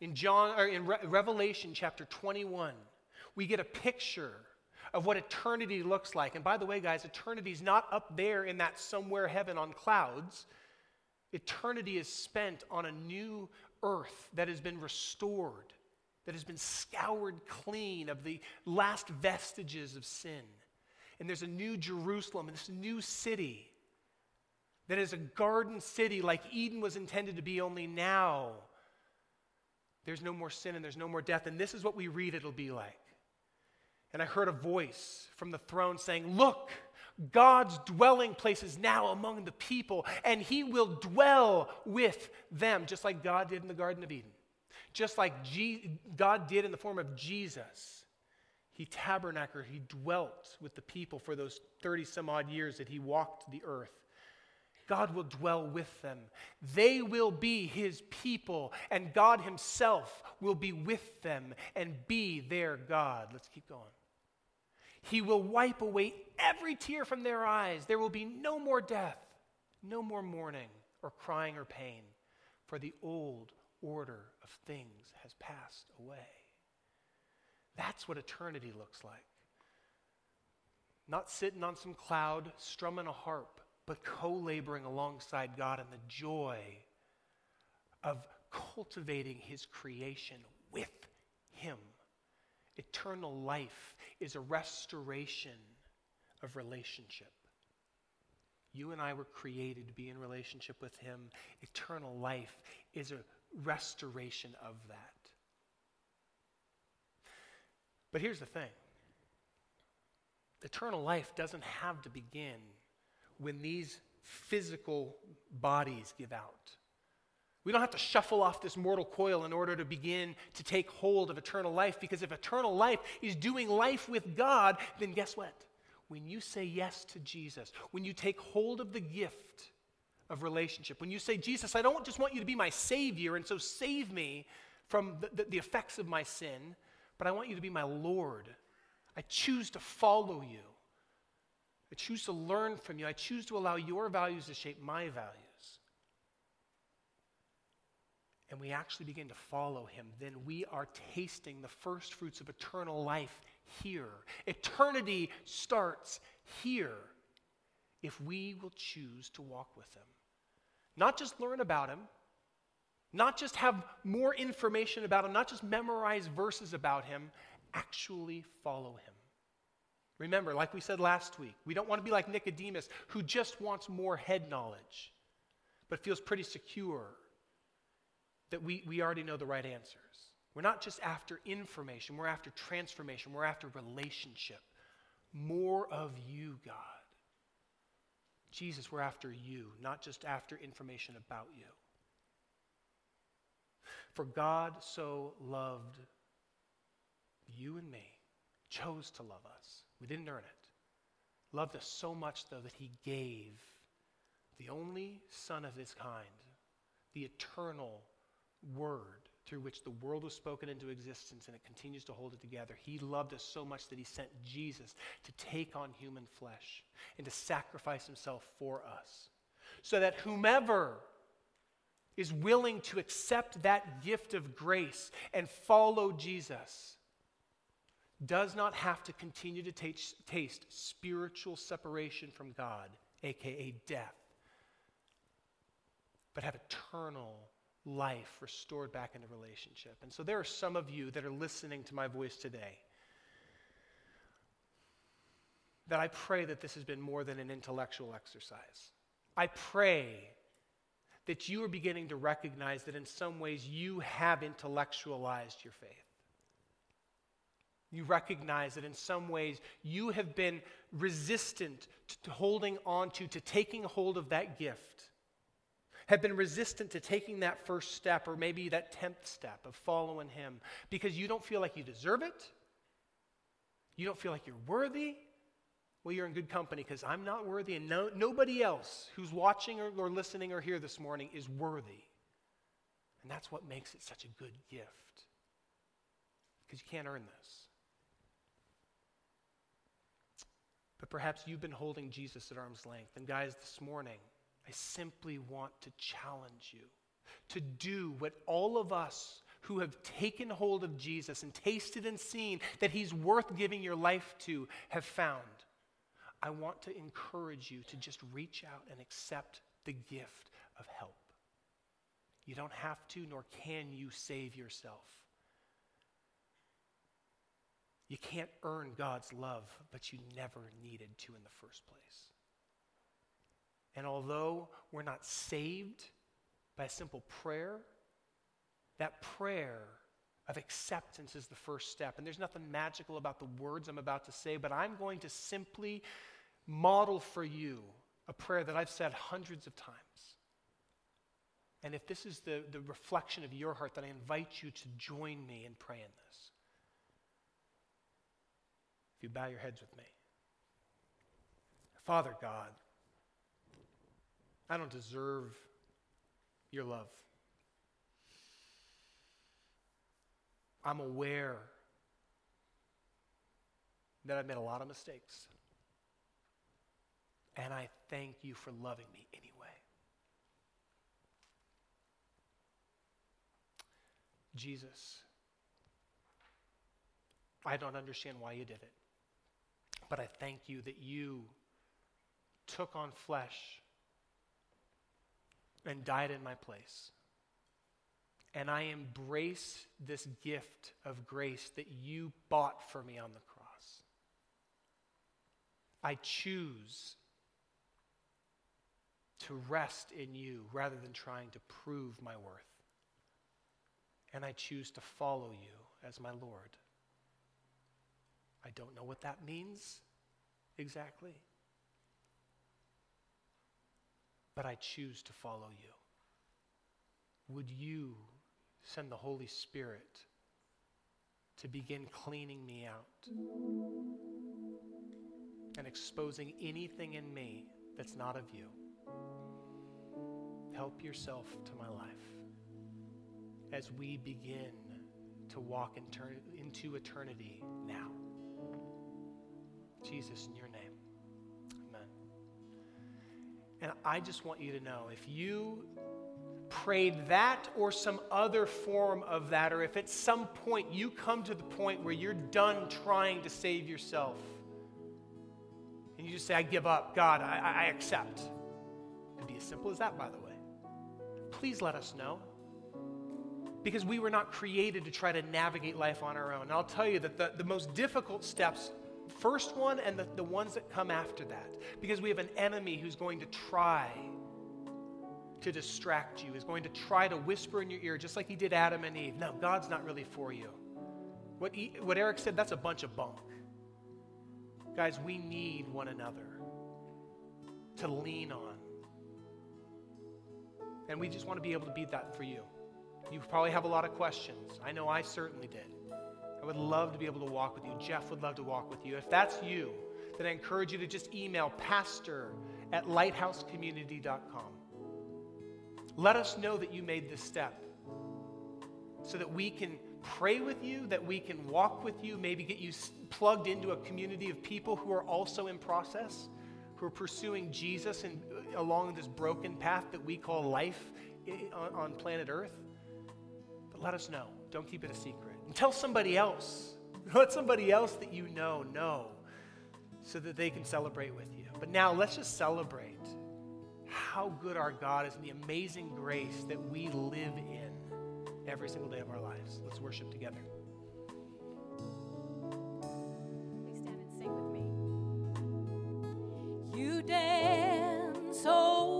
In John or in Re- Revelation chapter 21, we get a picture of what eternity looks like. And by the way, guys, eternity is not up there in that somewhere heaven on clouds. Eternity is spent on a new earth that has been restored, that has been scoured clean of the last vestiges of sin. And there's a new Jerusalem, and this new city that is a garden city like Eden was intended to be, only now there's no more sin and there's no more death. And this is what we read it'll be like. And I heard a voice from the throne saying, Look, God's dwelling place is now among the people, and He will dwell with them, just like God did in the Garden of Eden. Just like Je- God did in the form of Jesus. He tabernacled, He dwelt with the people for those 30 some odd years that He walked the earth. God will dwell with them. They will be His people, and God Himself will be with them and be their God. Let's keep going. He will wipe away every tear from their eyes. There will be no more death, no more mourning or crying or pain, for the old order of things has passed away. That's what eternity looks like. Not sitting on some cloud, strumming a harp, but co laboring alongside God in the joy of cultivating His creation with Him. Eternal life is a restoration of relationship. You and I were created to be in relationship with Him. Eternal life is a restoration of that. But here's the thing eternal life doesn't have to begin when these physical bodies give out. We don't have to shuffle off this mortal coil in order to begin to take hold of eternal life because if eternal life is doing life with God, then guess what? When you say yes to Jesus, when you take hold of the gift of relationship, when you say, Jesus, I don't just want you to be my Savior and so save me from the, the, the effects of my sin, but I want you to be my Lord. I choose to follow you. I choose to learn from you. I choose to allow your values to shape my values and we actually begin to follow him, then we are tasting the first fruits of eternal life here. Eternity starts here if we will choose to walk with him. Not just learn about him, not just have more information about him, not just memorize verses about him, actually follow him. Remember, like we said last week, we don't want to be like Nicodemus who just wants more head knowledge, but feels pretty secure that we, we already know the right answers. We're not just after information, we're after transformation, we're after relationship. More of you, God. Jesus, we're after you, not just after information about you. For God so loved you and me, chose to love us. We didn't earn it. Loved us so much, though, that he gave the only Son of his kind, the eternal Word through which the world was spoken into existence and it continues to hold it together. He loved us so much that he sent Jesus to take on human flesh and to sacrifice himself for us. So that whomever is willing to accept that gift of grace and follow Jesus does not have to continue to taste, taste spiritual separation from God, aka death, but have eternal life restored back into relationship. And so there are some of you that are listening to my voice today that I pray that this has been more than an intellectual exercise. I pray that you are beginning to recognize that in some ways you have intellectualized your faith. You recognize that in some ways you have been resistant to holding on to, to taking hold of that gift, have been resistant to taking that first step or maybe that tenth step of following Him because you don't feel like you deserve it. You don't feel like you're worthy. Well, you're in good company because I'm not worthy, and no, nobody else who's watching or, or listening or here this morning is worthy. And that's what makes it such a good gift because you can't earn this. But perhaps you've been holding Jesus at arm's length. And guys, this morning, I simply want to challenge you to do what all of us who have taken hold of Jesus and tasted and seen that he's worth giving your life to have found. I want to encourage you to just reach out and accept the gift of help. You don't have to, nor can you save yourself. You can't earn God's love, but you never needed to in the first place. And although we're not saved by a simple prayer, that prayer of acceptance is the first step. And there's nothing magical about the words I'm about to say, but I'm going to simply model for you a prayer that I've said hundreds of times. And if this is the, the reflection of your heart, then I invite you to join me in praying this. If you bow your heads with me. Father God, I don't deserve your love. I'm aware that I've made a lot of mistakes. And I thank you for loving me anyway. Jesus, I don't understand why you did it. But I thank you that you took on flesh and died in my place. And I embrace this gift of grace that you bought for me on the cross. I choose to rest in you rather than trying to prove my worth. And I choose to follow you as my Lord. I don't know what that means exactly. But I choose to follow you. Would you send the Holy Spirit to begin cleaning me out and exposing anything in me that's not of you? Help yourself to my life as we begin to walk into eternity now. Jesus, in your name. And I just want you to know if you prayed that or some other form of that, or if at some point you come to the point where you're done trying to save yourself, and you just say, I give up, God, I, I accept. It'd be as simple as that, by the way. Please let us know. Because we were not created to try to navigate life on our own. And I'll tell you that the, the most difficult steps first one and the, the ones that come after that. Because we have an enemy who's going to try to distract you, is going to try to whisper in your ear, just like he did Adam and Eve. No, God's not really for you. What, he, what Eric said, that's a bunch of bunk. Guys, we need one another to lean on. And we just want to be able to be that for you. You probably have a lot of questions. I know I certainly did. I would love to be able to walk with you. Jeff would love to walk with you. If that's you, then I encourage you to just email pastor at lighthousecommunity.com. Let us know that you made this step so that we can pray with you, that we can walk with you, maybe get you plugged into a community of people who are also in process, who are pursuing Jesus and uh, along this broken path that we call life on, on planet Earth. But let us know. Don't keep it a secret. Tell somebody else. Let somebody else that you know know so that they can celebrate with you. But now let's just celebrate how good our God is and the amazing grace that we live in every single day of our lives. Let's worship together. Please stand and sing with me. You dance over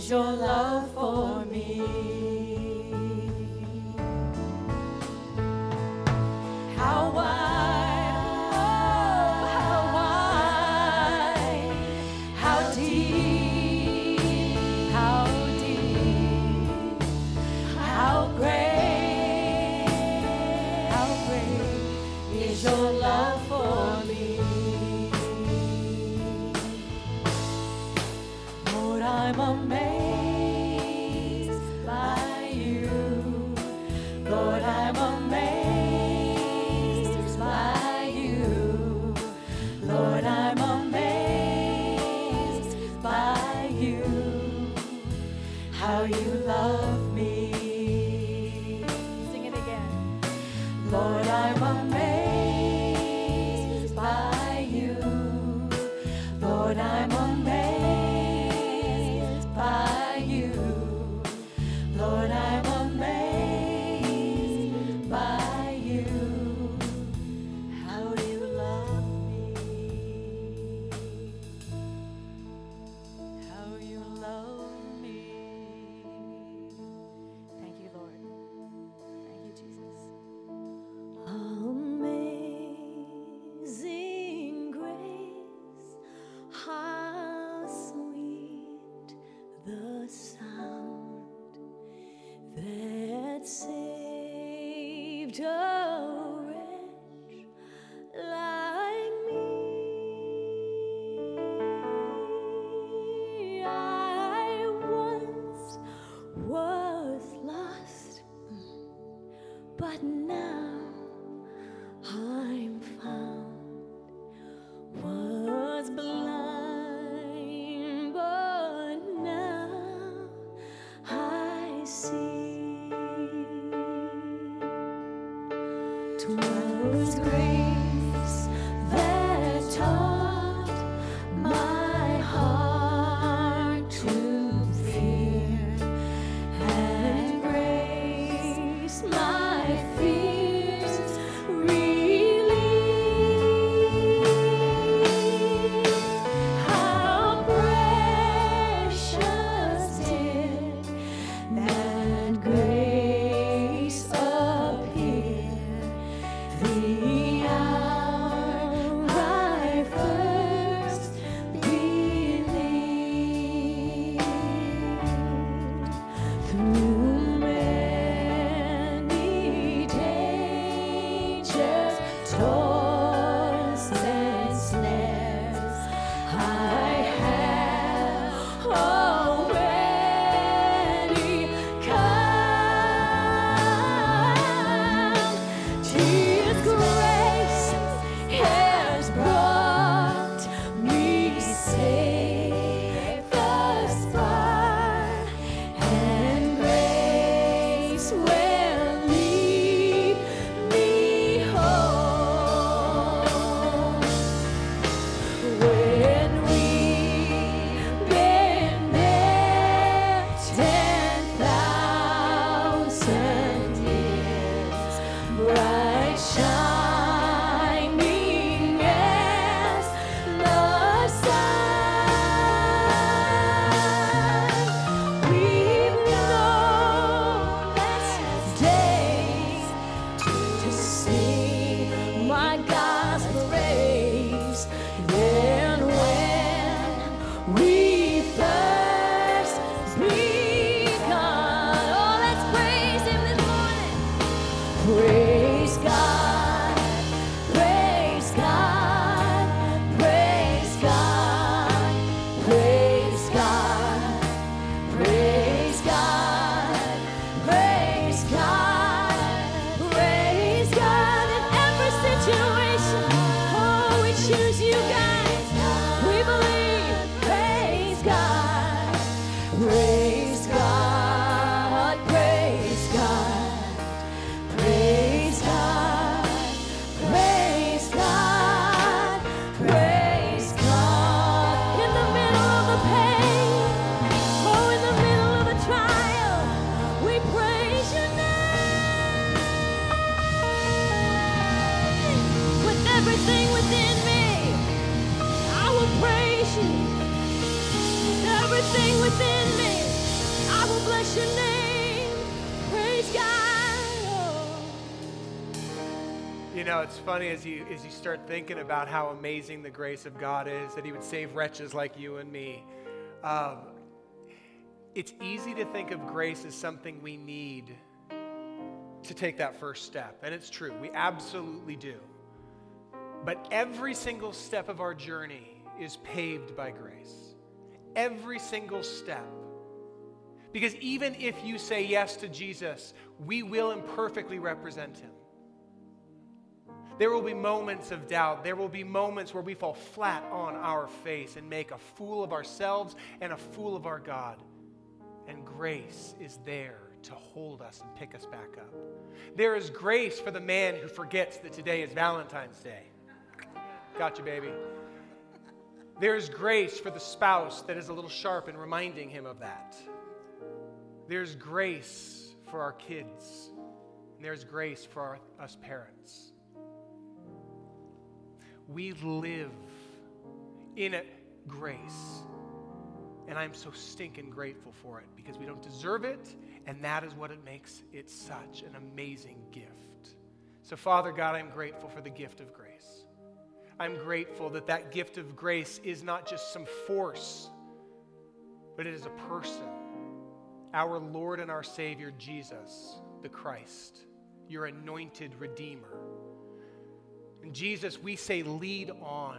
is your love for me. Funny as you as you start thinking about how amazing the grace of God is that He would save wretches like you and me. Um, it's easy to think of grace as something we need to take that first step, and it's true. We absolutely do. But every single step of our journey is paved by grace. Every single step. Because even if you say yes to Jesus, we will imperfectly represent him. There will be moments of doubt. There will be moments where we fall flat on our face and make a fool of ourselves and a fool of our God. And grace is there to hold us and pick us back up. There is grace for the man who forgets that today is Valentine's Day. Got you, baby. There is grace for the spouse that is a little sharp in reminding him of that. There's grace for our kids. And there's grace for our, us parents. We live in grace. And I'm so stinking grateful for it because we don't deserve it, and that is what it makes it such an amazing gift. So, Father God, I'm grateful for the gift of grace. I'm grateful that that gift of grace is not just some force, but it is a person, our Lord and our Savior, Jesus, the Christ, your anointed Redeemer. And Jesus, we say, lead on,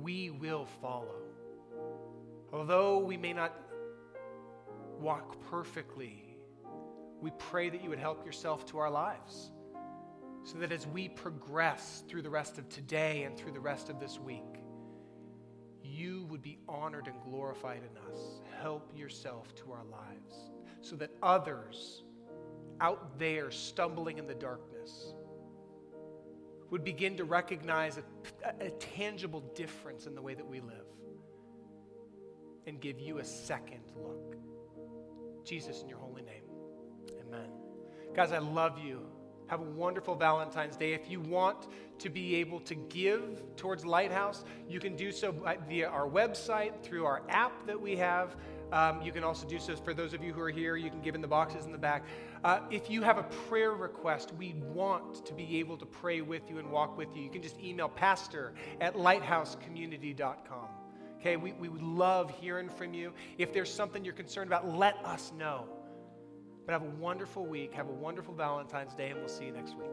we will follow. Although we may not walk perfectly, we pray that you would help yourself to our lives so that as we progress through the rest of today and through the rest of this week, you would be honored and glorified in us. Help yourself to our lives so that others out there stumbling in the darkness would begin to recognize a, a tangible difference in the way that we live and give you a second look. Jesus, in your holy name, amen. Guys, I love you. Have a wonderful Valentine's Day. If you want to be able to give towards Lighthouse, you can do so via our website, through our app that we have. Um, you can also do so for those of you who are here. You can give in the boxes in the back. Uh, if you have a prayer request, we want to be able to pray with you and walk with you. You can just email pastor at lighthousecommunity.com. Okay, we, we would love hearing from you. If there's something you're concerned about, let us know. But have a wonderful week. Have a wonderful Valentine's Day, and we'll see you next week.